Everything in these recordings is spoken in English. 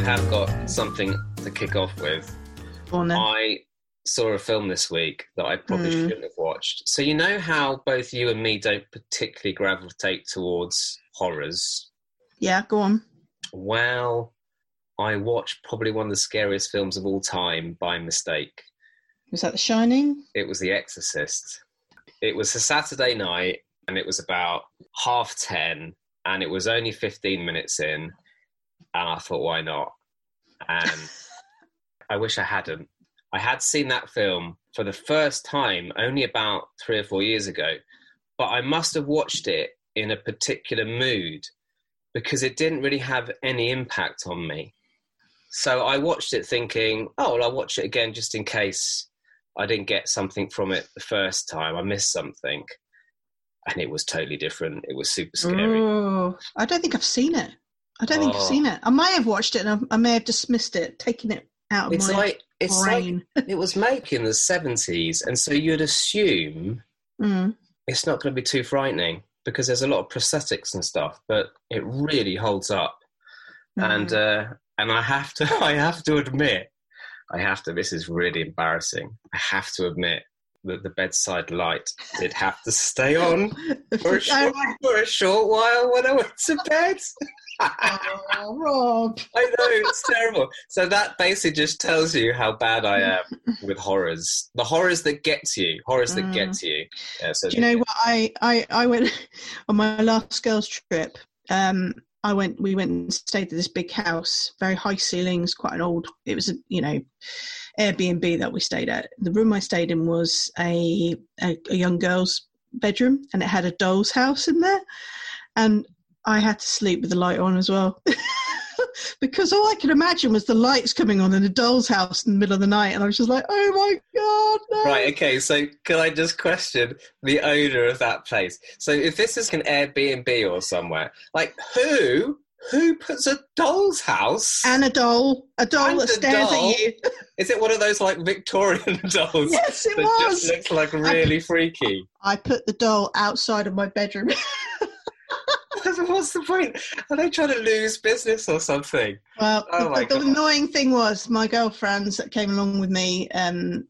have got something to kick off with. I saw a film this week that I probably Mm. shouldn't have watched. So you know how both you and me don't particularly gravitate towards horrors. Yeah, go on. Well, I watched probably one of the scariest films of all time by mistake. Was that The Shining? It was The Exorcist. It was a Saturday night, and it was about half ten, and it was only fifteen minutes in, and I thought, why not? And I wish I hadn't. I had seen that film for the first time only about three or four years ago, but I must have watched it in a particular mood because it didn't really have any impact on me. So I watched it thinking, oh, well, I'll watch it again just in case I didn't get something from it the first time. I missed something. And it was totally different. It was super scary. Oh, I don't think I've seen it. I don't think I've seen it. I may have watched it and I, I may have dismissed it, taken it out of It's my like it's like brain. it was made in the seventies, and so you'd assume Mm. it's not going to be too frightening because there's a lot of prosthetics and stuff, but it really holds up. And Mm. uh, and I have to I have to admit, I have to. This is really embarrassing. I have to admit that the bedside light did have to stay on for a short, for a short while when I went to bed. Oh, Rob. I know it's terrible. So that basically just tells you how bad I am with horrors. The horrors that get to you, horrors that get Mm. to you. Yeah, so Do you know what I, I I went on my last girls trip um I went we went and stayed at this big house very high ceilings quite an old it was a you know Airbnb that we stayed at the room I stayed in was a a, a young girl's bedroom and it had a doll's house in there and I had to sleep with the light on as well because all I could imagine was the lights coming on in a doll's house in the middle of the night and I was just like oh my god no. Right, okay, so can I just question the owner of that place? So if this is an Airbnb or somewhere, like who who puts a doll's house? and a doll, a doll And that stares doll? at you. is it one of those like Victorian dolls yes, it was. just looks like really freaky? I put the doll outside of my bedroom. What's the point? Are they trying to lose business or something? well, Oh the, the annoying thing was my girlfriends that came along with me. Um,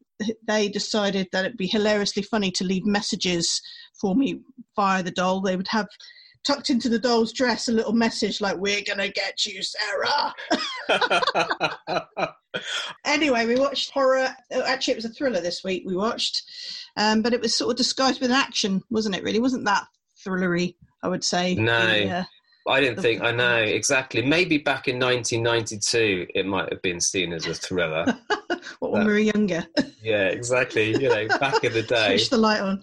they decided that it'd be hilariously funny to leave messages for me via the doll. They would have tucked into the doll's dress a little message like "We're gonna get you, Sarah." anyway, we watched horror. oh, Actually, it was a thriller this week. We watched, um, but it was sort of disguised with an action, wasn't it? Really, it wasn't that thrillery? I would say. No. I didn't think. I know exactly. Maybe back in 1992, it might have been seen as a thriller. what when we were younger? yeah, exactly. You know, back in the day. Switch the light on.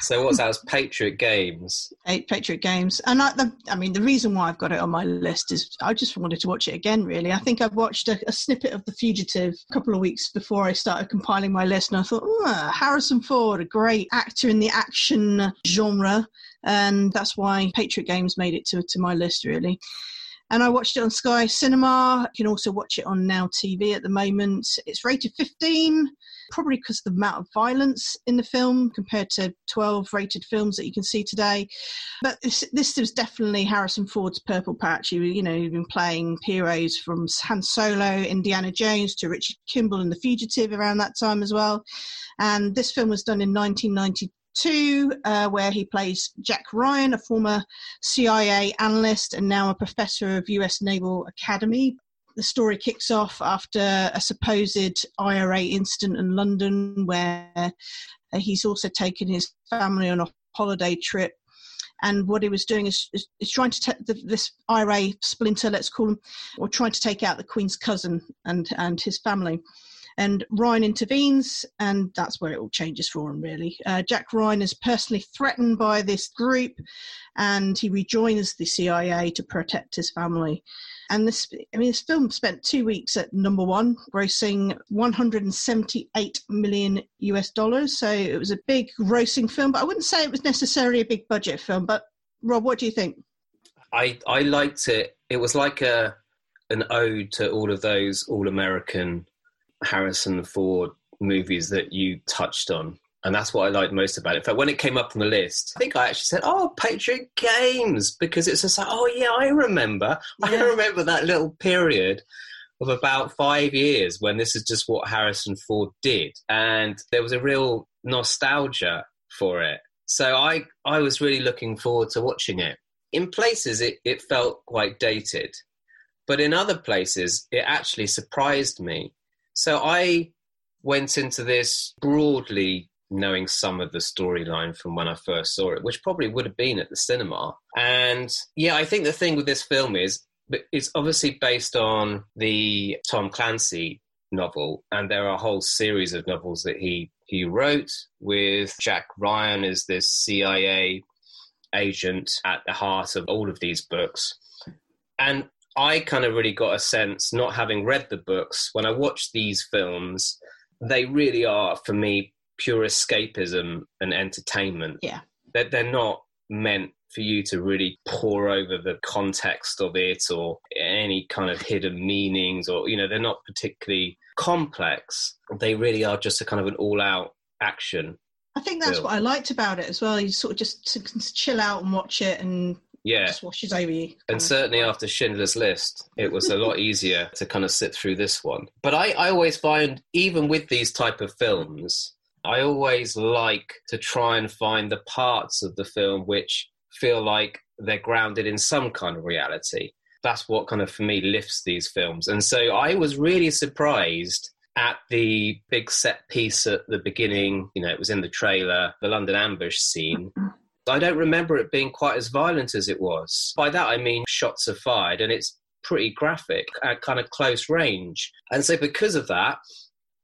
So what's that? It was Patriot Games. Eight Patriot Games, and I, the, I mean, the reason why I've got it on my list is I just wanted to watch it again. Really, I think I've watched a, a snippet of The Fugitive a couple of weeks before I started compiling my list, and I thought, oh, Harrison Ford, a great actor in the action genre, and that's why Patriot Games made it to to my list. Really. And I watched it on Sky Cinema. You can also watch it on Now TV at the moment. It's rated 15, probably because of the amount of violence in the film compared to 12 rated films that you can see today. But this, this was definitely Harrison Ford's purple patch. He, you know, he'd been playing heroes from Han Solo, Indiana Jones to Richard Kimball and The Fugitive around that time as well. And this film was done in 1992. Uh, where he plays Jack Ryan, a former CIA analyst and now a professor of US Naval Academy. The story kicks off after a supposed IRA incident in London where he's also taken his family on a holiday trip. And what he was doing is, is, is trying to take this IRA splinter, let's call him, or trying to take out the Queen's cousin and, and his family. And Ryan intervenes, and that's where it all changes for him, really. Uh, Jack Ryan is personally threatened by this group, and he rejoins the CIA to protect his family. And this, I mean, this film spent two weeks at number one, grossing 178 million US dollars. So it was a big grossing film, but I wouldn't say it was necessarily a big budget film. But Rob, what do you think? I I liked it. It was like a an ode to all of those all American Harrison Ford movies that you touched on. And that's what I liked most about it. In fact, when it came up on the list, I think I actually said, "Oh, Patriot Games," because it's just like, "Oh yeah, I remember. I remember that little period of about five years when this is just what Harrison Ford did, and there was a real nostalgia for it. So I I was really looking forward to watching it. In places, it it felt quite dated, but in other places, it actually surprised me. So I went into this broadly knowing some of the storyline from when I first saw it, which probably would have been at the cinema. And yeah, I think the thing with this film is it's obviously based on the Tom Clancy novel, and there are a whole series of novels that he he wrote with Jack Ryan as this CIA agent at the heart of all of these books. And I kind of really got a sense, not having read the books, when I watched these films, they really are for me pure escapism and entertainment. Yeah. That they're, not meant for you to really pore over the context of it or any kind of hidden meanings or you know they're not particularly complex they really are just a kind of an all-out action I think that's what I liked about it as well. You sort of just chill out and watch it and yeah just washes over you. and certainly after Schindler's List, it was a lot easier to kind of sit through this one. But I, I always find, even with these type of films, I always like to try and find the parts of the film which feel like they're grounded in some kind of reality. That's what kind of for me lifts these films. And so I was really surprised at the big set piece at the beginning. You know, it was in the trailer, the London ambush scene. I don't remember it being quite as violent as it was. By that I mean shots are fired and it's pretty graphic at kind of close range. And so because of that,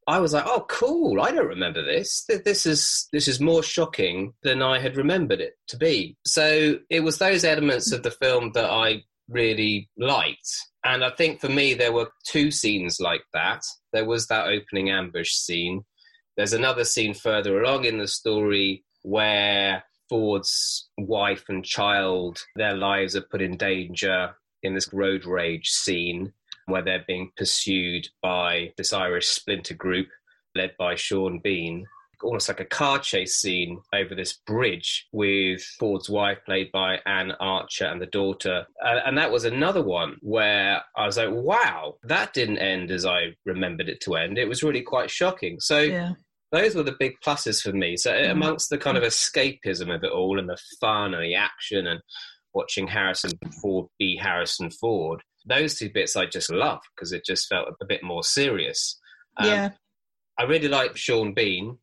I was like, "Oh, cool! I don't remember this. This is this is more shocking than I had remembered it to be." So it was those elements of the film that I really liked, and I think for me there were two scenes like that. There was that opening ambush scene. There's another scene further along in the story where Ford's wife and child, their lives are put in danger in this road rage scene where they're being pursued by this Irish splinter group led by Sean Bean. Almost like a car chase scene over this bridge with Ford's wife, played by Anne Archer, and the daughter. Uh, and that was another one where I was like, wow, that didn't end as I remembered it to end. It was really quite shocking. So yeah. those were the big pluses for me. So amongst the kind of escapism of it all and the fun and the action and watching Harrison Ford be Harrison Ford, those two bits I just love because it just felt a bit more serious. Um, yeah. I really liked Sean Bean.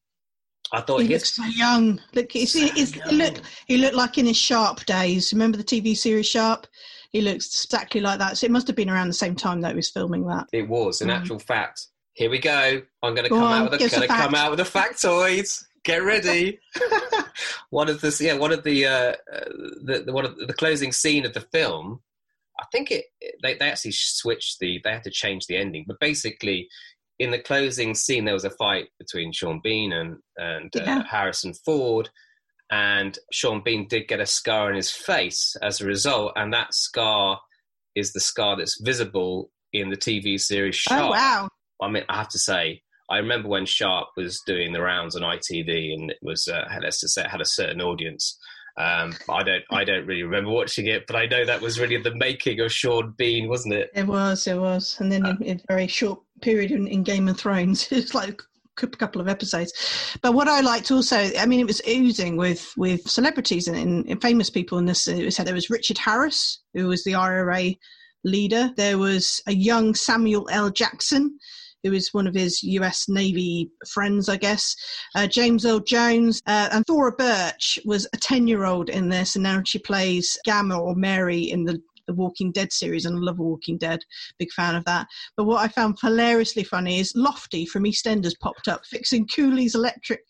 I thought he his looks so young. Look, he's, he's, he look he looked like in his Sharpe days. Remember the TV series Sharpe? He looks exactly like that. So it must have been around the same time that he was filming that. it was in Mm. actual fact. Here we go. I'm going to come on, out with a, us a gonna come out with a factoid. Get ready. one of the yeah one of the uh, uh, the, the one of the, the closing scene of the film. I think it they they actually switched the they had to change the ending, but basically. In the closing scene, there was a fight between Sean Bean and and uh, Yeah. Harrison Ford, and Sean Bean did get a scar on his face as a result, and that scar is the scar that's visible in the TV series Sharpe. Oh wow! I mean, I have to say, I remember when Sharpe was doing the rounds on ITV, and it was uh, let's just say it had a certain audience. Um, I don't, I don't really remember watching it, but I know that was really the making of Sean Bean, wasn't it? It was, it was, and then in, in a very short period in, in Game of Thrones, it's like a couple of episodes. But what I liked also, I mean, it was oozing with with celebrities and, and, famous people in this. It was, there was Richard Harris, who was the IRA leader. There was a young Samuel L. Jackson. Who was one of his U.S. Navy friends, I guess? Uh, James Earl Jones uh, and Thora Birch was a ten-year-old in this, and now she plays Gamma or Mary in the the Walking Dead series, and I love Walking Dead. Big fan of that. But what I found hilariously funny is Lofty from EastEnders popped up fixing Cooley's electric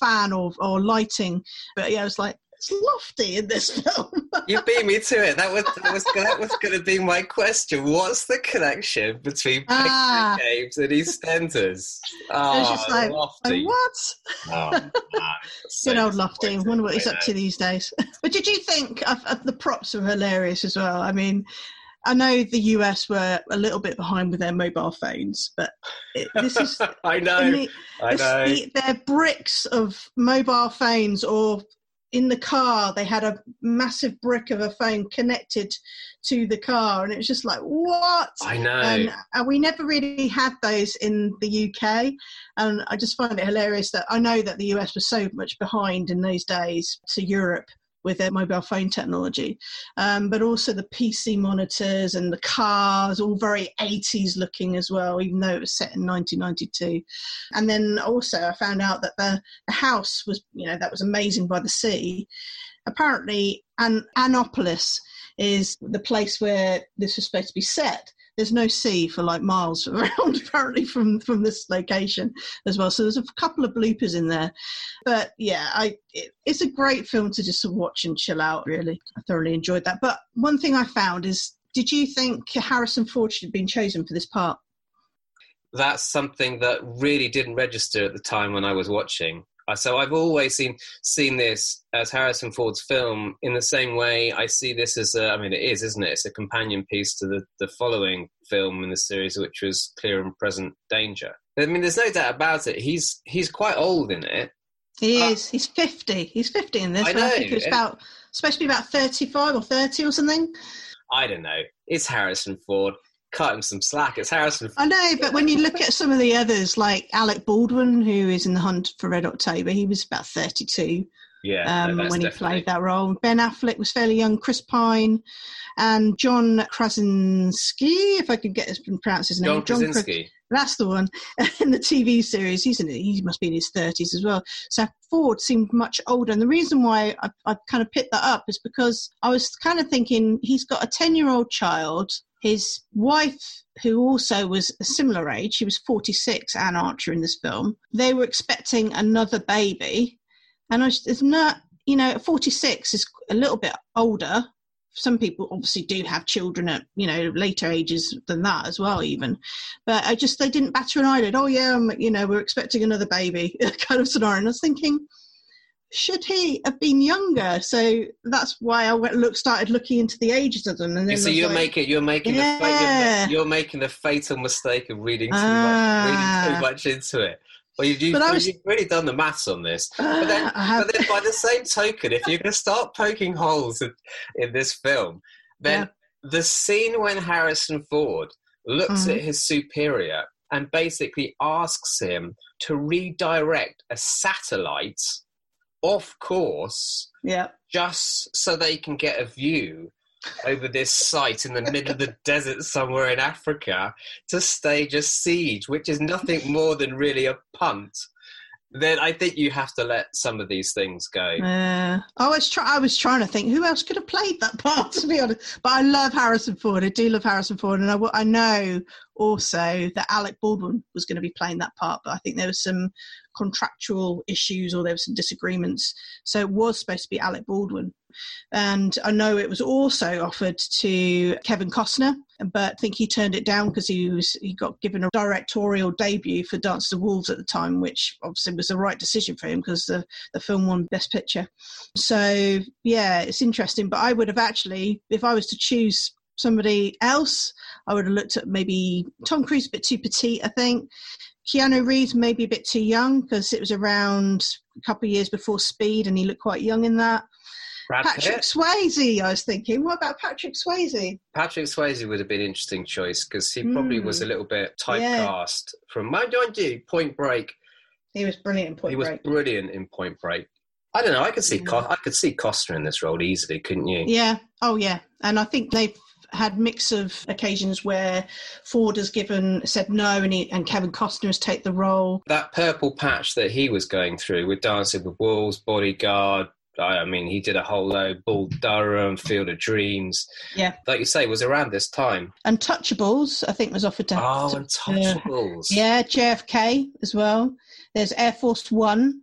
fan or, or lighting. But yeah, I was like, it's Lofty in this film. You beat me to it. That was that was that was going to be my question. What's the connection between Ah. Games and EastEnders? Oh, just ah, like, lofty. Like, what? Oh. So Good old Lofty. I wonder what he's up to these days. but did you think of, of the props were hilarious as well? I mean, I know the US were a little bit behind with their mobile phones, but it, this is. I know. the- I know. the- they're bricks of mobile phones, or in the car they had a massive brick of a phone connected to the car, and it was just like what? I know. and, and we never really had those in the UK. And I just find it hilarious that I know that the US was so much behind in those days to Europe with their mobile phone technology, um, but also the PC monitors and the cars, all very 80s looking as well, even though it was set in 1992. And then also, I found out that the, the house was, you know, that was amazing by the sea. Apparently, An- Annapolis is the place where this was supposed to be set there's no sea for like miles around apparently from from this location as well. So there's a couple of bloopers in there. But yeah i it, it's a great film to just watch and chill out really. I thoroughly enjoyed that. But one thing i found is did you think harrison ford should have been chosen for this part? That's something that really didn't register at the time when I was watching. Uh, So I've always seen seen this as Harrison Ford's film in the same way I see this as a, I mean it is, isn't it? It's a companion piece to the, the following film in the series, which was Clear and Present Danger. I mean, there's no doubt about it. He's he's quite old in it. he Uh, is he's 50 he's 50 in this I but i think know, it about supposed to be about 35 or 30 or something I don't know. It's Harrison Ford. Cut him some slack. It's Harrison. I know, but when you look at some of the others, like Alec Baldwin, who is in The Hunt for Red October, he was about 32 Yeah, um, no, when he definitely- played that role. Ben Affleck was fairly young, Chris Pine, and John Krasinski, if I could get his pronounce his name. John Kras- Krasinski. that's the one in the TV series. He's in it. He must be in his thirties as well. So Ford seemed much older, and the reason why I, I kind of picked that up is because I was kind of thinking he's got a ten-year-old child. His wife, who also was a similar age, she was forty-six. Anne Archer in this film. They were expecting another baby, and I was, it's not. You know, forty-six is a little bit older some people obviously do have children at you know later ages than that as well even but i just they didn't batter an eyelid oh yeah um, you know we're expecting another baby kind of scenario and i was thinking should he have been younger so that's why i went look started looking into the ages of them and then so you're like, making you're making Yeah. the fa- you're, you're making the fatal mistake of reading too Ah. much reading too much into it. Well, you've, you've, But was- you've really done the maths on this. But then, but then, by the same token, if you're going to start poking holes in, in this film, then the scene when Harrison Ford looks Mhm. at his superior and basically asks him to redirect a satellite off course yeah. just so they can get a view over this site in the middle of the desert somewhere in Africa to stage a siege, which is nothing more than really a punt, then I think you have to let some of these things go. Uh, I was try- I was trying to think who else could have played that part to be honest. But I love Harrison Ford. I do love Harrison Ford, and I know also that Alec Baldwin was going to be playing that part. But I think there was some contractual issues or there were some disagreements, so it was supposed to be Alec Baldwin. And I know it was also offered to Kevin Costner, but I think he turned it down because he was he got given a directorial debut for Dance to Wolves at the time, which obviously was the right decision for him because the the film won Best Picture. So yeah, it's interesting. But I would have actually, if I was to choose somebody else, I would have looked at maybe Tom Cruise, a bit too petite, I think. Keanu Reeves maybe a bit too young because it was around a couple of years before Speed, and he looked quite young in that. Brad Patrick Pitt? Swayze, I was thinking. What about Patrick Swayze? Patrick Swayze would have been an interesting choice because he probably was a Hmm. little bit Yeah. typecast from mind you, Point Break. He was brilliant in Point he was Break. brilliant in Point Break. I don't know. I could see Mm. Co- I could see Costner in this role easily, couldn't you? Yeah. Oh, yeah. And I think they've had mix of occasions where Ford has given said no, and he, and Kevin Costner has taken the role. that purple patch that he was going through with Dancing with Wolves, Bodyguard. I mean, he did a whole load. Bull Durham, Field of Dreams. Yeah. like you say, was around this time. Untouchables, I think, was offered to. Oh, to- Untouchables. Yeah, JFK as well. There's Air Force One,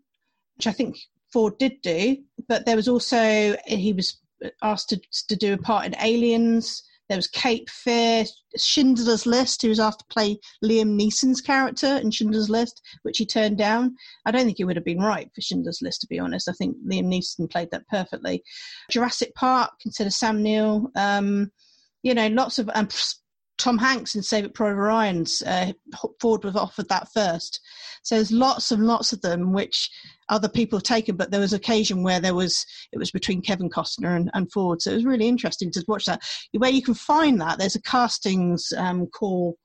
which I think Ford did do, but there was also he was asked to to do a part in Aliens. There was Cape Fear, Schindler's List. who was asked to play Liam Neeson's character in Schindler's List, which he turned down. I don't think he would have been right for Schindler's List, to be honest. I think Liam Neeson played that perfectly. Jurassic Park, consider Sam Neill. Um, you know, lots of um, Tom Hanks in Saving Private Ryan's uh, Ford was offered that first. So there's lots and lots of them which other people have taken, but there was occasion where there was it was between Kevin Costner and, and Ford. So it was really interesting to watch that. Where you can find that there's a castings um, call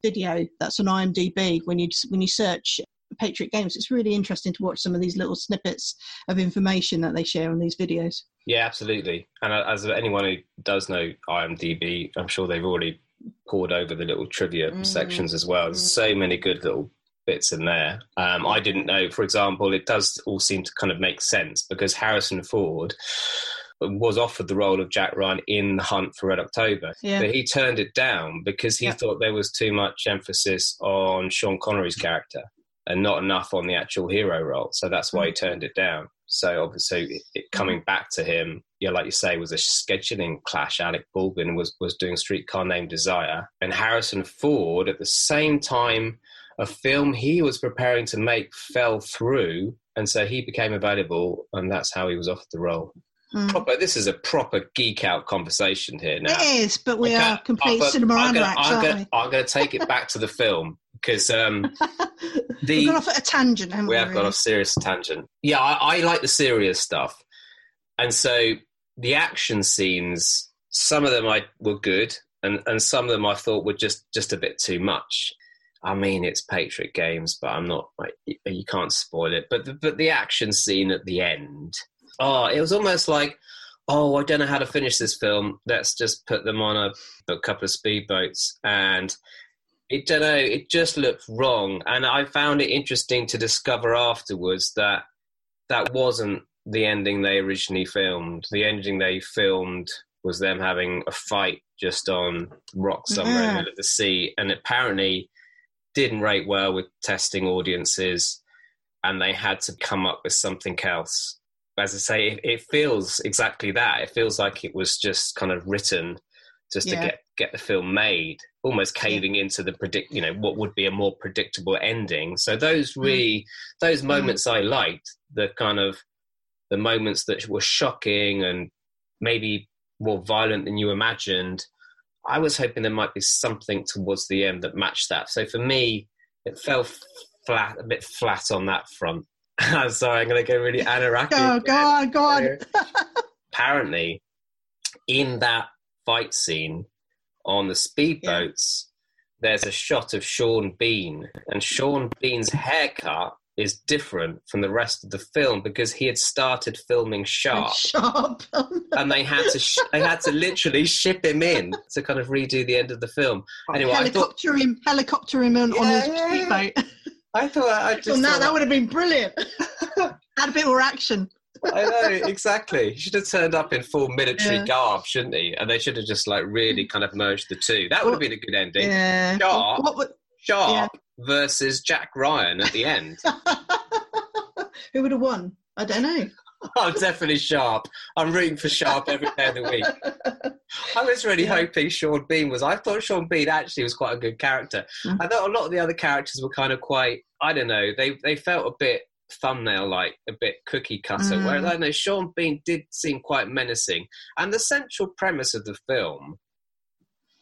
video that's on IMDb when you when you search Patriot Games. It's really interesting to watch some of these little snippets of information that they share on these videos. Yeah, absolutely. And as anyone who does know IMDb, I'm sure they've already pored over the little trivia mm. sections as well. There's so many good little bits in there. Um, I didn't know, for example, it does all seem to kind of make sense because Harrison Ford was offered the role of Jack Ryan in The Hunt for Red October, yeah. but he turned it down because he yeah. thought there was too much emphasis on Sean Connery's character and not enough on the actual hero role. So that's why he mm. turned it down. So obviously, it, coming back to him, yeah, like you say, was a scheduling clash. Alec Baldwin was was doing Streetcar Named Desire, and Harrison Ford at the same time, a film he was preparing to make fell through, and so he became available, and that's how he was offered the role. Mm. Proper, this is a proper geek out conversation here now. It is, but we are complete cinema I'm gonna, I'm gonna, I'm gonna take it back to the film because um, the we've gone off at a tangent. we, we have really? gone off serious tangent. Yeah, I, I like the serious stuff, and so the action scenes. Some of them I were good, and and some of them I thought were just just a bit too much. I mean, it's Patriot Games, but I'm not. Like, you can't spoil it. But the, but the action scene at the end, oh, it was almost like, oh, I don't know how to finish this film. Let's just put them on a, a couple of speedboats and it don't know it just looked wrong and i found it interesting to discover afterwards that that wasn't the ending they originally filmed the ending they filmed was them having a fight just on rock somewhere yeah. in the middle of the sea and apparently didn't rate well with testing audiences and they had to come up with something else as i say it, it feels exactly that it feels like it was just kind of written just yeah. to get get the film made, almost caving into the predict, you know, what would be a more predictable ending. So those mm. really, mm. those moments mm. I liked, the kind of the moments that were shocking and maybe more violent than you imagined. I was hoping there might be something towards the end that matched that. So for me, it fell flat, a bit flat on that front. I'm Sorry, I'm going to go really Anaraki. Oh, go on, go on. Apparently, in that fight scene, on the speedboats, yeah. there's a shot of Sean Bean, and Sean Bean's haircut is different from the rest of the film because he had started filming Sharpe, Sharpe. and they had to sh- they had to literally ship him in to kind of redo the end of the film. Anyway, helicopter thought, him, helicopter him on, yeah, on his yeah, speedboat. I thought I just well, no, that would have been brilliant. Had a bit more action. I know exactly. He should have turned up in full military yeah. garb, shouldn't he? And they should have just like really kind of merged the two. That would have been a good ending. Yeah. Sharpe, what, what, Sharpe yeah. Versus Jack Ryan at the end. Who would have won? I don't know. I'm definitely Sharpe. I'm rooting for Sharpe every day of the week. I was really yeah. hoping Sean Bean was. I thought Sean Bean actually was quite a good character. Mm. I thought a lot of the other characters were kind of quite. I don't know. They they felt a bit thumbnail like a bit cookie cutter. Mm. Whereas I know Sean Bean did seem quite menacing, and the central premise of the film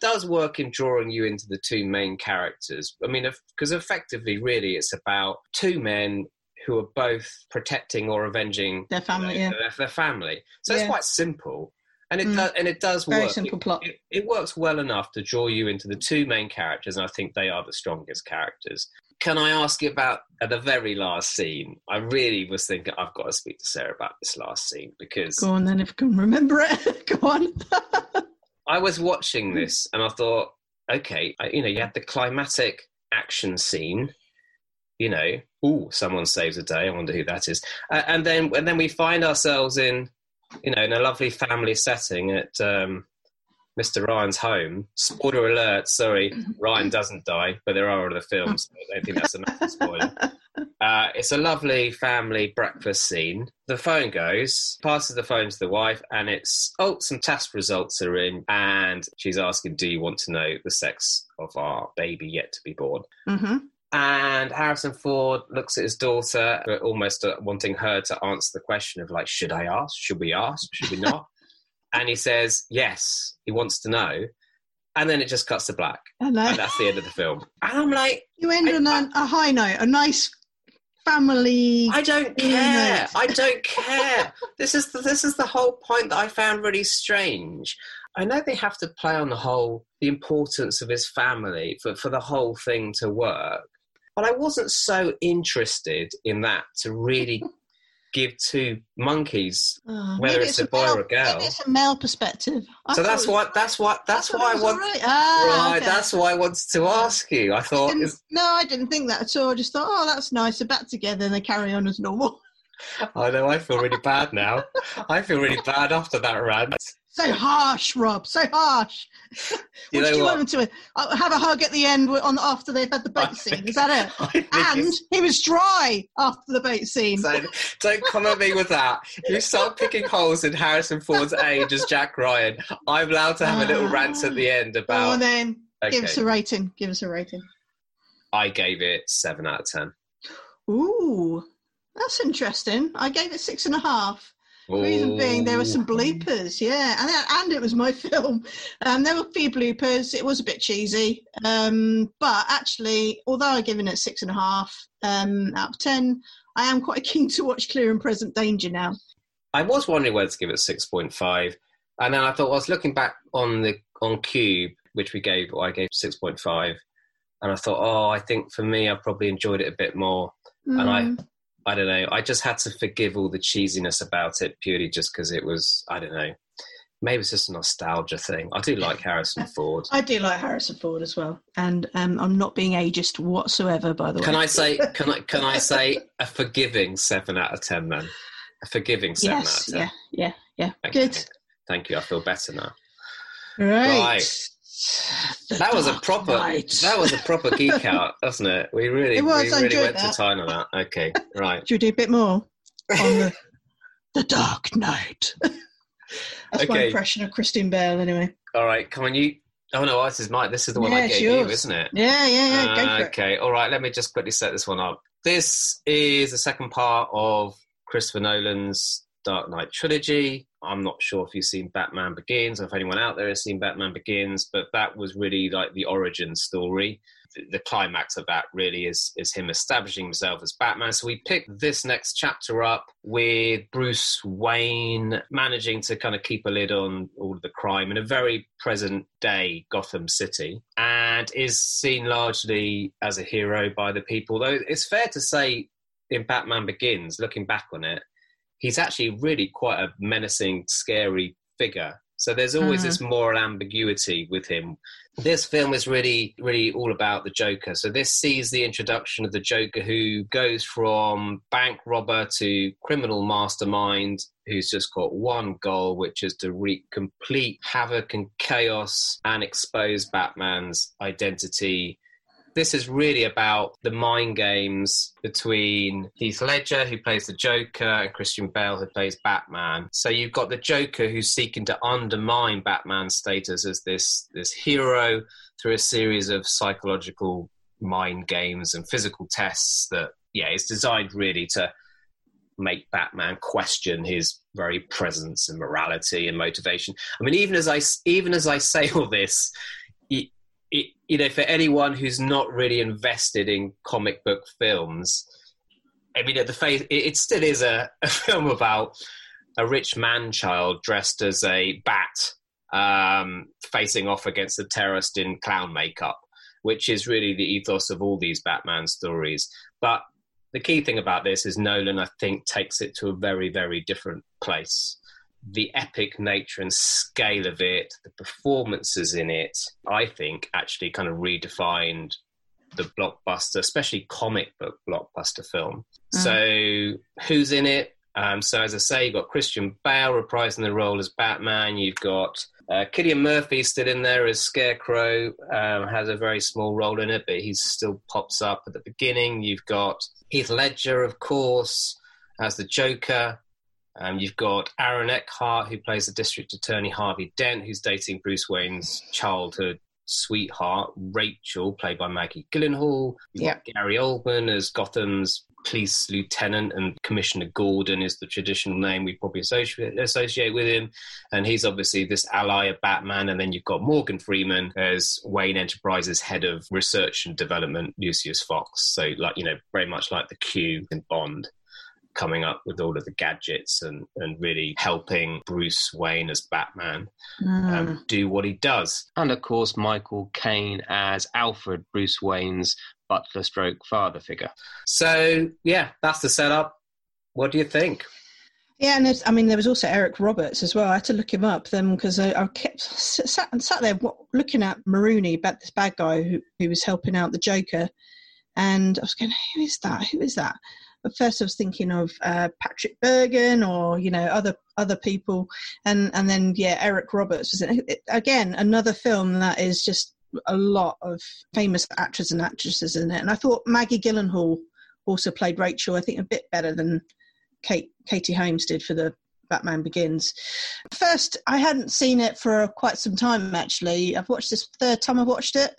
does work in drawing you into the two main characters. I mean, because effectively, really, it's about two men who are both protecting or avenging their family. You know, yeah. their, their, family. So yeah. it's quite simple. And it mm. does, and it does Very work. simple plot. It, it, it works well enough to draw you into the two main characters, and I think they are the strongest characters can I ask you about at the very last scene? I really was thinking I've got to speak to Sarah about this last scene because go on then if I can remember it. go on. I was watching this and I thought, okay, I, you know, you had the climatic action scene. You know, oh, someone saves a day. I wonder who that is. Uh, and then and then we find ourselves in, you know, in a lovely family setting at um, Mr. Ryan's home. Spoiler alert, sorry, Ryan doesn't die, but there are other films. I don't think that's massive spoiler. Uh, it's a lovely family breakfast scene. The phone goes, passes the phone to the wife, and it's, oh, some test results are in, and she's asking, Do you want to know the sex of our baby yet to be born? Mm-hmm. And Harrison Ford looks at his daughter, almost uh, wanting her to answer the question of, like, should I ask? Should we ask? Should we not? and he says yes he wants to know and then it just cuts to black, and that's the end of the film. And I'm like, You end I- on a, a high note, a nice family. I don't care. I don't care. this is the, this is the whole point that I found really strange. I know they have to play on the whole the importance of his family for for the whole thing to work, but I wasn't so interested in that to really give two monkeys. Uh, whether maybe it's a boy male, or a girl. Maybe it's a male perspective. I so that's what that's what that's why I want. alright. Ah, Right, okay. that's why I wanted to ask you. I thought, is, no, I didn't think that at all. I just thought, oh, that's nice. They're back together and they carry on as normal. I know I feel really bad now. I feel really bad after that rant. So harsh, Rob. So harsh. What do you what? want them to uh, have a hug at the end on after they've had the I scene? think- Is that it? And he was dry after the bait scene. So don't come at me with that. You start picking holes in Harrison Ford's age as Jack Ryan. I'm allowed to have a little rant at the end Go on about. then. Give us a rating. Give us a rating. I gave it seven out of ten. Ooh, that's interesting. I gave it six and a half. Reason being, there were some Ooh. bloopers, yeah, and and it was my film. Um, there were a few bloopers. It was a bit cheesy, um, but actually, although I've given it six and a half um, out of ten, I am quite keen to watch Clear and Present Danger now. I was wondering whether to give it six point five, and then I thought I was looking back on the on Cube, which we gave. I gave six point five, and I thought, oh, I think for me, I probably enjoyed it a bit more. And I- Mm, I don't know. I just had to forgive all the cheesiness about it purely just because it was. I don't know. Maybe it's just a nostalgia thing. I do like Harrison Ford. I do like Harrison Ford as well, and um, I'm not being ageist whatsoever. By the way, Can I say? Can I? Can I say a forgiving seven out of ten? Then a forgiving seven yes, out of ten. yeah, yeah, yeah. Okay. Good. Thank you. I feel better now. Right. Right. The That was a proper. Knight. That was a proper geek out, wasn't it? We really, It was, we I really went that. to town on that. Okay, right. Should we do a bit more on the, the Dark Knight? That's my impression of Christian Bale, anyway. All right. Come on, you. Oh no, this is my. This is the one Yeah, I it's gave you, isn't it? Yeah, yeah, yeah. Go Uh, for it. okay, all right. Let me just quickly set this one up. This is the second part of Christopher Nolan's Dark Knight trilogy. I'm not sure if you've seen Batman Begins or if anyone out there has seen Batman Begins, but that was really like the origin story. The- The climax of that really is is him establishing himself as Batman. So we pick this next chapter up with Bruce Wayne managing to kind of keep a lid on all of the crime in a very present day Gotham City and is seen largely as a hero by the people. Though it's fair to say in Batman Begins, looking back on it, he's actually really quite a menacing, scary figure. So there's always Mhm. this moral ambiguity with him. This film is really, really all about the Joker. So this sees the introduction of the Joker who goes from bank robber to criminal mastermind who's just got one goal, which is to wreak complete havoc and chaos and expose Batman's identity this is really about the mind games between Heath Ledger, who plays the Joker, and Christian Bale, who plays Batman. So you've got the Joker who's seeking to undermine Batman's status as this this hero through a series of psychological mind games and physical tests that yeah is designed really to make Batman question his very presence and morality and motivation. I mean, even as I even as I say all this, you know, for anyone who's not really invested in comic book films, I mean, at the face, it, still is a, a film about a rich man child dressed as a bat um, facing off against a terrorist in clown makeup, which is really the ethos of all these Batman stories. But the key thing about this is Nolan, I think, takes it to a very, very different place. The epic nature and scale of it, the performances in it, I think, actually kind of redefined the blockbuster, especially comic book blockbuster film. Mm. So, who's in it? Um, so, as I say, you've got Christian Bale reprising the role as Batman. You've got uh, Cillian Murphy still in there as Scarecrow, um, has a very small role in it, but he still pops up at the beginning. You've got Heath Ledger, of course, as the Joker. Um, you've got Aaron Eckhart, who plays the District Attorney Harvey Dent, who's dating Bruce Wayne's childhood sweetheart, Rachel, played by Maggie Gyllenhaal. You've got Gary Oldman as Gotham's police lieutenant, and Commissioner Gordon is the traditional name we probably associate, associate with him. And he's obviously this ally of Batman. And then you've got Morgan Freeman as Wayne Enterprises head of research and development, Lucius Fox. So, like, you know, very much like the Q in Bond coming up with all of the gadgets and, and really helping Bruce Wayne as Batman mm. um, do what he does. And of course, Michael Caine as Alfred, Bruce Wayne's butler stroke father figure. So, yeah, that's the setup. What do you think? Yeah, and I mean, there was also Eric Roberts as well. I had to look him up then because I, I, kept sat, sat there looking at Maroni, about this bad guy who, who was helping out the Joker, and I was going, "Who is that? Who is that?" At first, I was thinking of uh, Patrick Bergin or you know other other people, and and then yeah, Eric Roberts was it. again another film that is just a lot of famous actors and actresses in it. And I thought Maggie Gyllenhaal also played Rachel. I think a bit better than Kate Katie Holmes did for the Batman Begins. First, I hadn't seen it for quite some time actually. I've watched this third time I've watched it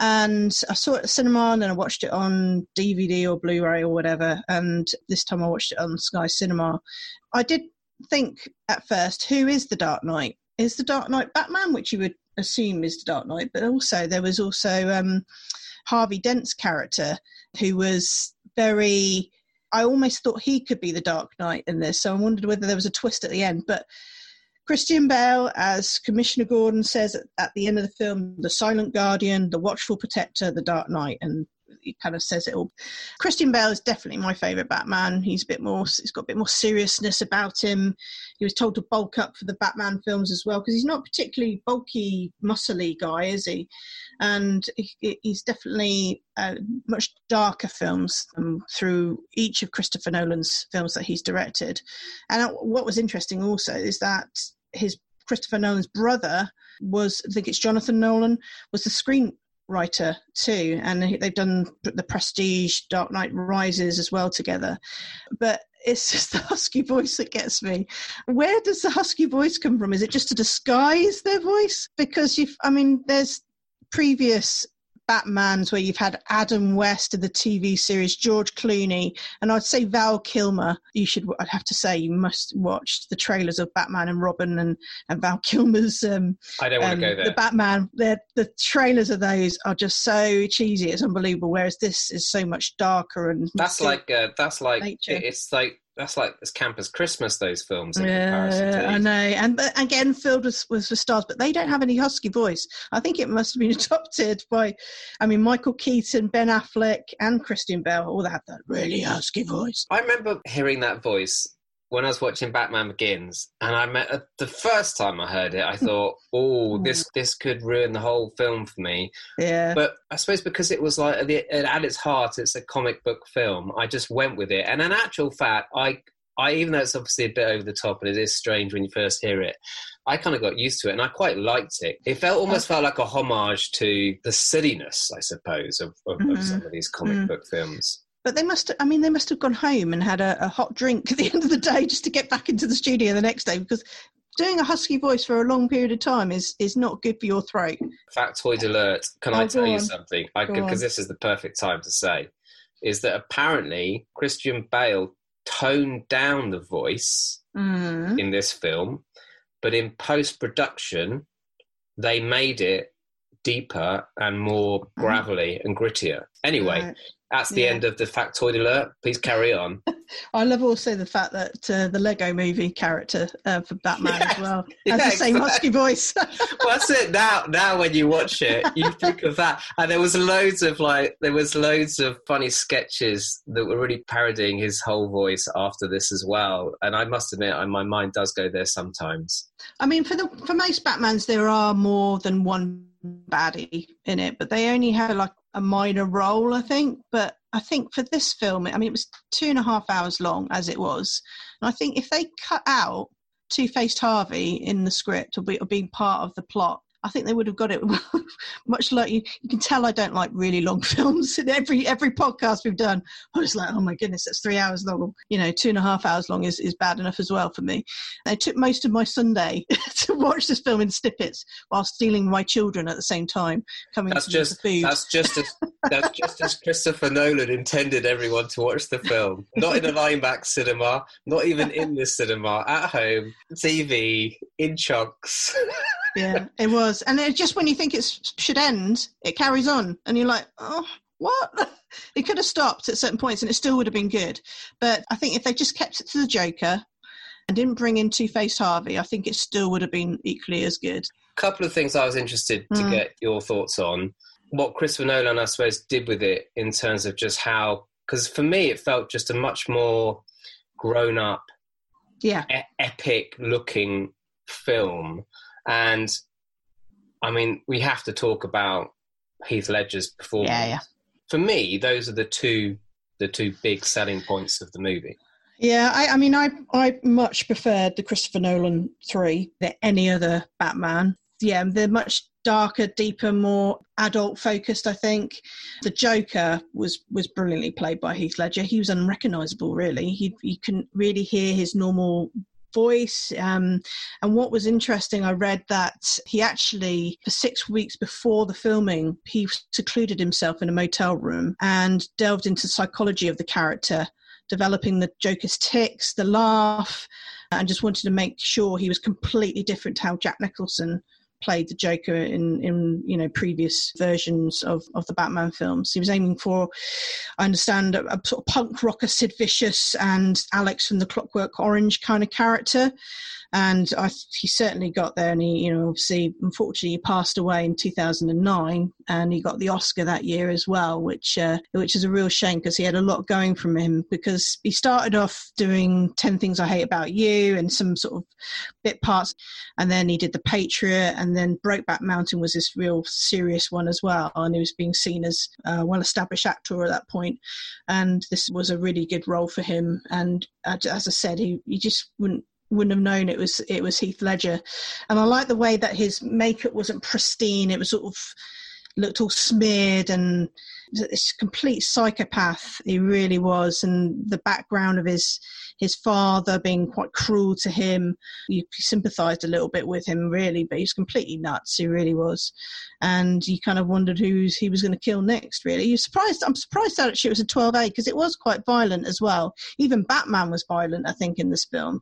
and I saw it at the cinema and then I watched it on DVD or Blu-ray or whatever. And this time I watched it on Sky Cinema. I did think at first, who is the Dark Knight? Is the Dark Knight Batman, which you would assume is the Dark Knight, but also there was also um, Harvey Dent's character who was very. I almost thought he could be the Dark Knight in this, so I wondered whether there was a twist at the end. But Christian Bale, as Commissioner Gordon says at, the end of the film, the silent guardian, the watchful protector, the Dark Knight, and he kind of says it all. Christian Bale is definitely my favourite Batman. He's a bit more, he's got a bit more seriousness about him. He was told to bulk up for the Batman films as well because he's not particularly bulky, muscly guy, is he? And he, he's definitely uh, much darker films um, through each of Christopher Nolan's films that he's directed. And what was interesting also is that his Christopher Nolan's brother was, I think it's Jonathan Nolan, was the screenwriter too, and they've done the Prestige, Dark Knight Rises as well together. But it's just the husky voice that gets me. Where does the husky voice come from? Is it just to disguise their voice? Because you've, I mean, there's previous Batmans where you've had Adam West in the TV series, George Clooney, and I'd say Val Kilmer. You should, I'd have to say, you must watch the trailers of Batman and Robin and, and Val Kilmer's. Um, I don't want um, to go there. The Batman, the trailers of those are just so cheesy. It's unbelievable. Whereas this is so much darker and that's like uh, that's like nature. it's like that's like as camp as Christmas. Those films, in yeah, I know, and but again, filled with, with stars, but they don't have any husky voice. I think it must have been adopted by, I mean, Michael Keaton, Ben Affleck, and Christian Bale all have that really husky voice. I remember hearing that voice when I was watching Batman Begins, and I met uh, the first time I heard it, I thought, "Oh, this this could ruin the whole film for me." Yeah. But I suppose because it was like at its heart, it's a comic book film. I just went with it, and in actual fact, I I even though it's obviously a bit over the top and it is strange when you first hear it, I kind of got used to it and I quite liked it. It felt almost felt like a homage to the silliness, I suppose, of, of, mm-hmm. of some of these comic mm-hmm. book films. But they must, I mean, they must have gone home and had a, a hot drink at the end of the day just to get back into the studio the next day because doing a husky voice for a long period of time is is not good for your throat. Factoid alert! Can oh, I tell you something? Because this is the perfect time to say, is that apparently Christian Bale toned down the voice mm. in this film, but in post production they made it deeper and more mm. gravelly and grittier. Anyway, right. That's the yeah. end of the factoid alert. Please carry on. I love also the fact that uh, the Lego movie character uh, for Batman as well has yeah, the same exactly. husky voice. well, that's it. Now, now when you watch it, you think of that. And there was loads of like, there was loads of funny sketches that were really parodying his whole voice after this as well. And I must admit, my mind does go there sometimes. I mean, for the for most Batmans, there are more than one baddie in it, but they only had like a minor role, I think. But I think for this film, I mean, it was two and a half hours long as it was. And I think if they cut out Two Faced Harvey in the script or, be, or being part of the plot, I think they would have got it much like you. You can tell I don't like really long films. In every every podcast we've done, I was like, oh my goodness, that's three hours long. You know, two and a half hours long is, is bad enough as well for me. I took most of my Sunday to watch this film in snippets while stealing my children at the same time. Coming That's to just the food. that's just as that's just as Christopher Nolan intended everyone to watch the film. Not in an IMAX cinema, not even in the cinema, at home, TV, in chunks. Yeah, it was. And it just when you think it should end, it carries on, and you're like, oh, what? it could have stopped at certain points, and it still would have been good. But I think if they just kept it to the Joker and didn't bring in Two Faced Harvey, I think it still would have been equally as good. A couple of things I was interested to Mm. get your thoughts on. What Christopher Nolan, I suppose, did with it in terms of just how, because for me, it felt just a much more grown up, Yeah, e- epic looking film. And I mean, we have to talk about Heath Ledger's performance. yeah, yeah. For me, those are the two the two big selling points of the movie. Yeah, I, I mean, I I much preferred the Christopher Nolan three than any other Batman. Yeah, they're much darker, deeper, more adult focused. I think the Joker was was brilliantly played by Heath Ledger. He was unrecognizable, really. He you couldn't really hear his normal voice. Um, and what was interesting, I read that he actually, for six weeks before the filming, he secluded himself in a motel room and delved into psychology of the character developing the Joker's tics, the laugh, and just wanted to make sure he was completely different to how Jack Nicholson played the Joker in, in you know previous versions of, of the Batman films. He was aiming for, I understand, a, a sort of punk rocker Sid Vicious and Alex from the Clockwork Orange kind of character. And I, he certainly got there. And he, you know, obviously, unfortunately, he passed away in 2009, and he got the Oscar that year as well, which uh, which is a real shame because he had a lot going from him. Because he started off doing 10 Things I Hate About You and some sort of bit parts, and then he did The Patriot, and then Brokeback Mountain was this real serious one as well. And he was being seen as a well established actor at that point, and this was a really good role for him. And uh, as I said, he, he just wouldn't wouldn't have known it was it was Heath Ledger, and I like the way that his makeup wasn't pristine. It was sort of looked all smeared and this complete psychopath he really was and the background of his his father being quite cruel to him. You sympathized a little bit with him really but he's completely nuts. He really was. And you kind of wondered who he was going to kill next really. You're surprised i'm surprised that it was a 12a because it was quite violent as well. Even batman was violent i think in this film.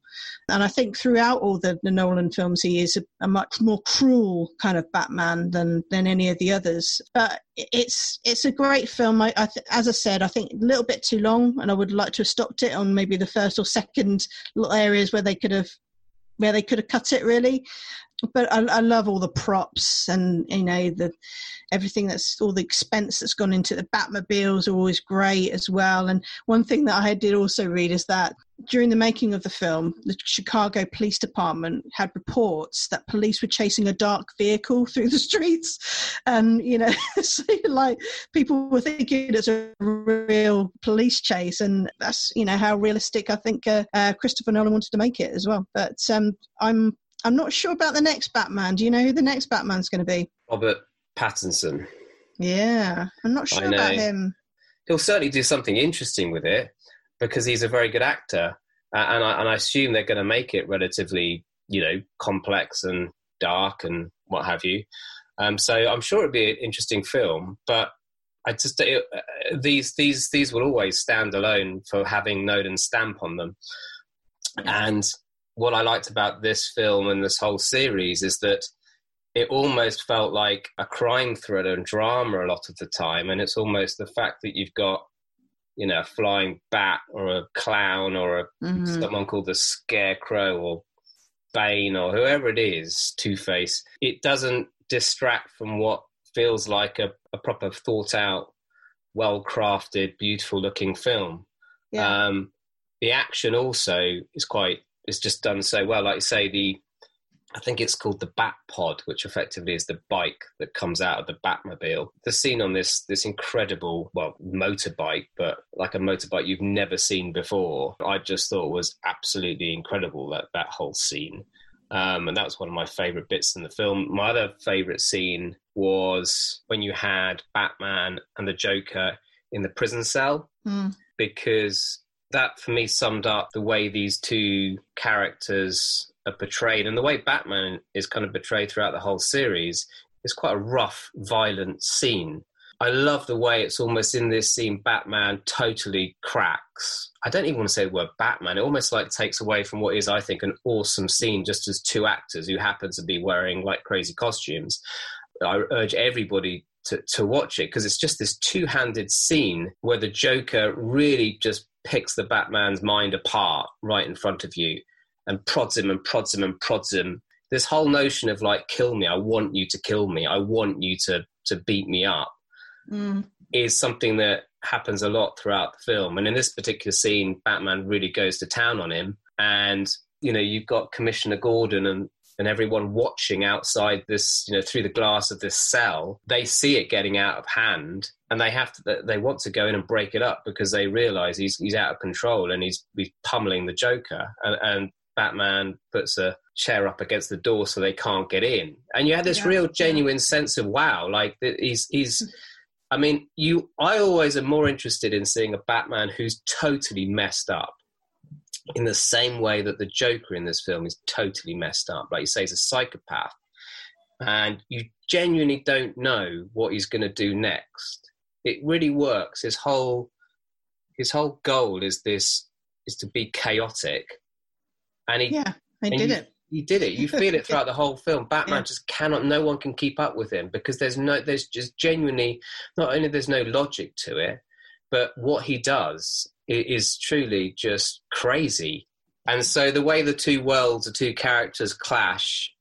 And i think throughout all the, the nolan films he is a, a much more cruel kind of batman than than any of the others. But it's it's a great film. I, I th- as i said i think a little bit too long and i would like to have stopped it on maybe the first or second little areas where they could have where they could have cut it really but I, I love all the props and you know the everything that's all the expense that's gone into the Batmobiles are always great as well. And one thing that I did also read is that during the making of the film, the Chicago Police Department had reports that police were chasing a dark vehicle through the streets, and you know, so like people were thinking it's a real police chase, and that's you know how realistic I think uh, uh, Christopher Nolan wanted to make it as well. But um, I'm I'm not sure about the next Batman. Do you know who the next Batman's going to be? Robert Pattinson. Yeah, I'm not sure about him. He'll certainly do something interesting with it because he's a very good actor, uh, and I and I assume they're going to make it relatively, you know, complex and dark and what have you. Um, so I'm sure it'll be an interesting film, but I just it, uh, these these these will always stand alone for having Nolan's stamp on them. And what I liked about this film and this whole series is that it almost felt like a crime thriller and drama a lot of the time, and it's almost the fact that you've got you know a flying bat or a clown or a Mhm. someone called the Scarecrow or Bane or whoever it is, Two Face, it doesn't distract from what feels like a, a proper thought out, well crafted, beautiful looking film. Yeah. Um, the action also is quite is just done so well. Like you say, the I think it's called the Bat Pod, which effectively is the bike that comes out of the Batmobile. The scene on this this incredible, well, motorbike, but like a motorbike you've never seen before. I just thought was absolutely incredible that that whole scene. Um, and that was one of my favorite bits in the film. My other favorite scene was when you had Batman and the Joker in the prison cell, Mm. because that for me summed up the way these two characters are portrayed and the way Batman is kind of portrayed throughout the whole series is quite a rough, violent scene. I love the way it's almost in this scene, Batman totally cracks. I don't even want to say the word Batman. It almost like takes away from what is, I think, an awesome scene just as two actors who happen to be wearing like crazy costumes. I urge everybody to, to watch it because it's just this two handed scene where the Joker really just picks the Batman's mind apart right in front of you and prods him and prods him and prods him. This whole notion of like, kill me, I want you to kill me, I want you to, to beat me up Mm. is something that happens a lot throughout the film. And in this particular scene, Batman really goes to town on him. And, you know, you've got Commissioner Gordon and, and everyone watching outside this, you know, through the glass of this cell. They see it getting out of hand and they have to, they want to go in and break it up because they realize he's, he's out of control and he's, he's pummeling the Joker. And, and Batman puts a chair up against the door so they can't get in. And you had this Yeah. real genuine sense of wow, like he's he's hmm. I mean, you I always am more interested in seeing a Batman who's totally messed up. In the same way that the Joker in this film is totally messed up. Like you say, he's a psychopath. And you genuinely don't know what he's gonna do next. It really works. His whole his whole goal is this is to be chaotic. And he Yeah, and did you, it. You did it. You feel it throughout the whole film. Batman Yeah. just cannot. No one can keep up with him because there's no. There's just genuinely not only there's no logic to it, but what he does is truly just crazy. And so the way the two worlds, the two characters clash,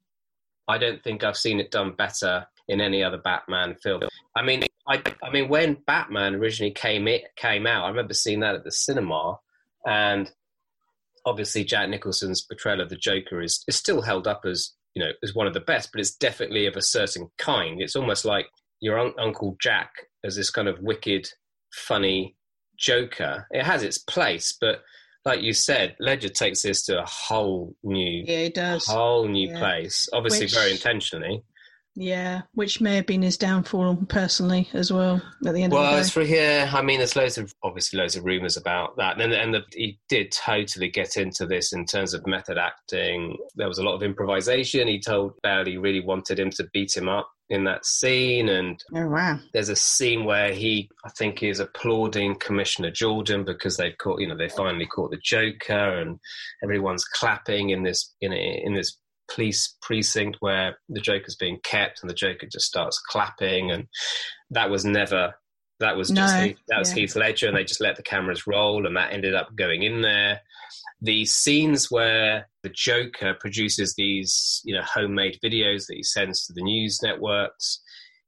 I don't think I've seen it done better in any other Batman film. I mean, I, I mean, when Batman originally came it came out, I remember seeing that at the cinema, and obviously Jack Nicholson's portrayal of the Joker is, is still held up as you know as one of the best, but it's definitely of a certain kind. It's almost like your un- Uncle Jack as this kind of wicked, funny Joker. It has its place, but like you said, Ledger takes this to a whole new, Yeah, it does. whole new Yeah. place. Obviously, Which- very intentionally. Yeah, which may have been his downfall personally as well at the end Well, of the as day. for yeah, I mean, there's loads of obviously loads of rumors about that, and and the, he did totally get into this in terms of method acting. There was a lot of improvisation. He told Bale he really wanted him to beat him up in that scene, and Oh wow. there's a scene where he, I think, is applauding Commissioner Jordan because they've caught, you know, they finally caught the Joker, and everyone's clapping in this in in this police precinct where the Joker's being kept, and the Joker just starts clapping, and that was never. That was just No, Heath, that was yeah. Heath Ledger, and they just let the cameras roll, and that ended up going in there. The scenes where the Joker produces these, you know, homemade videos that he sends to the news networks,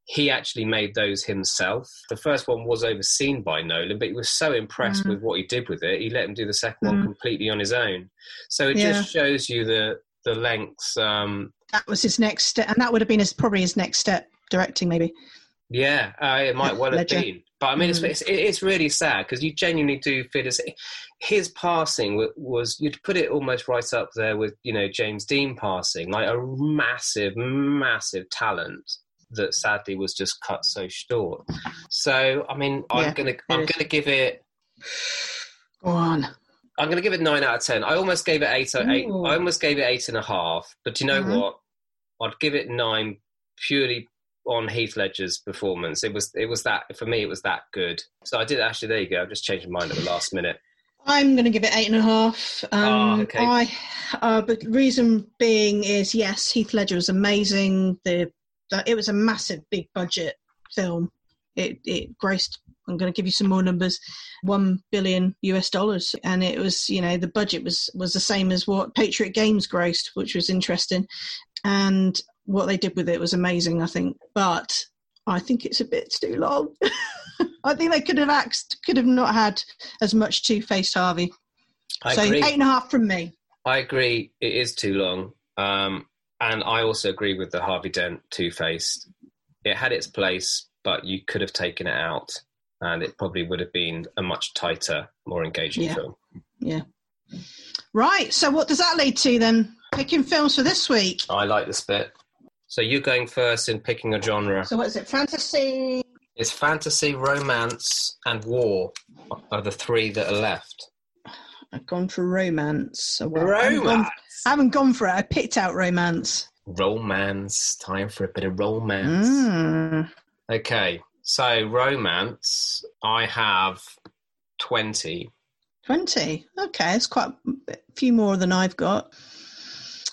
he actually made those himself. The first one was overseen by Nolan, but he was so impressed Mm. with what he did with it, he let him do the second one Mm. completely on his own. So it Yeah. just shows you the the lengths. Um, That was his next step, and that would have been his probably his next step directing maybe. yeah, uh, it might well have been. But I mean, Mm. it's, it's it's really sad because you genuinely do feel as his passing wa- was you'd put it almost right up there with you know James Dean passing, like a massive, massive talent that sadly was just cut so short. So I mean, I'm Yeah, gonna I'm is. gonna give it Go on. I'm gonna give it nine out of ten. I almost gave it eight. eight I almost gave it eight and a half. But you know Mhm. what? I'd give it nine purely on Heath Ledger's performance. It was it was that for me. It was that good. So I did actually. There you go. I've just changed my mind at the last minute. I'm going to give it eight and a half. Um, Ah, okay. I, uh, but the reason being is yes, Heath Ledger was amazing. The, the it was a massive, big budget film. It it grossed. I'm going to give you some more numbers. One billion US dollars, and it was you know the budget was was the same as what Patriot Games grossed, which was interesting, and what they did with it was amazing. I think, but I think it's a bit too long. I think they could have axed, could have not had as much two faced Harvey. I so agree. eight and a half from me. I agree. It is too long. Um, and I also agree with the Harvey Dent Two Faced. It had its place, but you could have taken it out, and it probably would have been a much tighter, more engaging Yeah. film. Yeah. Right. So what does that lead to then? Picking films for this week. I like this bit. So you're going first in picking a genre. So what is it? Fantasy. It's fantasy, romance, and war are the three that are left. I've gone for romance. So well, I haven't, gone, Romance. I haven't gone for it. I picked out romance. Romance. Time for a bit of romance. Mm. Okay. So romance. I have twenty. 20. Okay, it's quite a few more than I've got.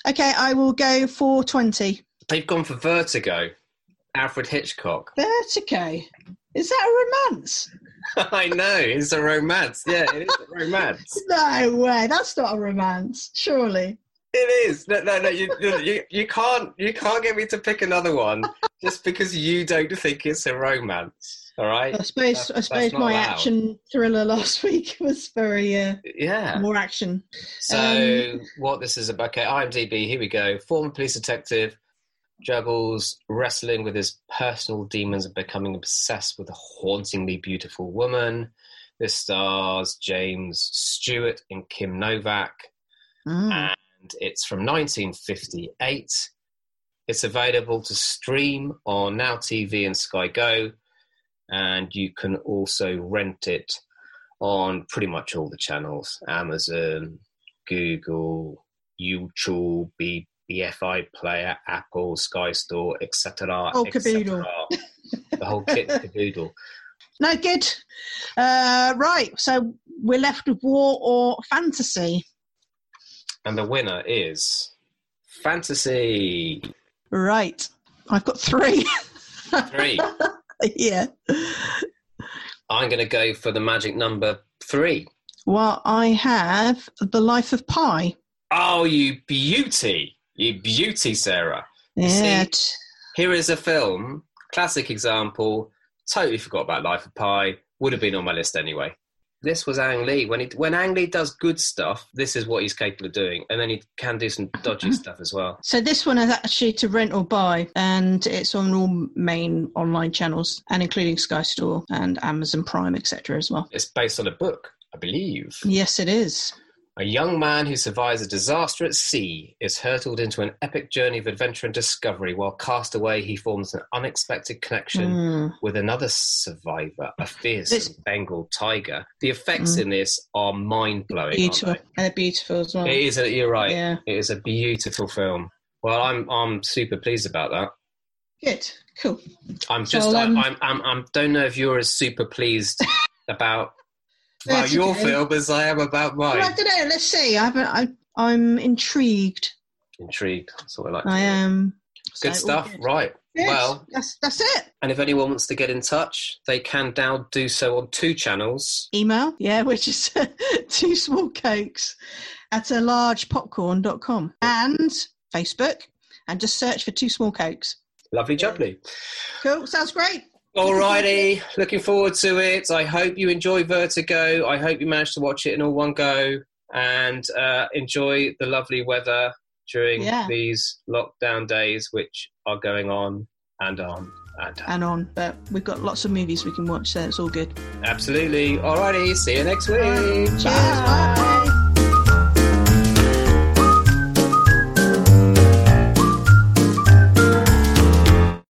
Okay, I will go for 20. They've gone for Vertigo. Alfred Hitchcock. Vertigo. Is that a romance? I know it's a romance. Yeah, it is a romance. No way. That's not a romance. Surely. It is. No, no, no. You, you, you can't. You can't get me to pick another one just because you don't think it's a romance. All right. I suppose. That's- I suppose my allowed. action thriller last week was very uh, Yeah. more action. So Um, what this is about? Okay, IMDb. Here we go. Former police detective juggles wrestling with his personal demons and becoming obsessed with a hauntingly beautiful woman. This stars James Stewart and Kim Novak. Mm. And it's from 1958. It's available to stream on Now TV and Sky Go, and you can also rent it on pretty much all the channels Amazon, Google, YouTube, BFI Player, Apple, Sky Store, etc. Oh, caboodle. The whole kit and caboodle. No, good. Uh, right. So we're left with war or fantasy. And the winner is Fantasy Right. I've got three. 3. yeah. I'm going to go for the magic number three. Well, I have The Life of Pi. Oh, you beauty. You beauty, Sarah. Yeah. see- Here is a film, classic example. Totally forgot about Life of Pi. Would have been on my list anyway. This was Ang Lee. When he, when Ang Lee does good stuff, this is what he's capable of doing. And then he can do some dodgy mm-hmm. stuff as well. So this one is actually to rent or buy, and it's on all main online channels, and including Sky Store and Amazon Prime, etc. as well. It's based on a book, I believe. Yes, it is. A young man who survives a disaster at sea is hurtled into an epic journey of adventure and discovery. While cast away, he forms an unexpected connection Mm. with another survivor, a fierce This- Bengal tiger. The effects Mm. in this are mind blowing. Beautiful, and beautiful as well. It is. A, you're right. Yeah, It is a beautiful film. Well, I'm I'm super pleased about that. good, cool. I'm So, just um, I, I'm I'm I'm don't know if you're as super pleased about about your okay. film as I am about Well, I don't know. Let's see. I haven't. I, I'm intrigued. Intrigued. That's what I like. to I am. Good So, stuff. good. Right. Yes, Well- that's that's it. And if anyone wants to get in touch, they can now do so on two channels. Email, yeah, which is two small cakes at a largepopcorn.com and Facebook, and just search for two small cakes. Lovely jubbly. Cool, sounds great. Alrighty, looking forward to it. I hope you enjoy Vertigo. I hope you managed to watch it in all one go and uh, enjoy the lovely weather during Yeah. these lockdown days, which are going on and on and on. And on, but we've got lots of movies we can watch, so it's all good. Absolutely. Alrighty, see you next week. Cheers, bye.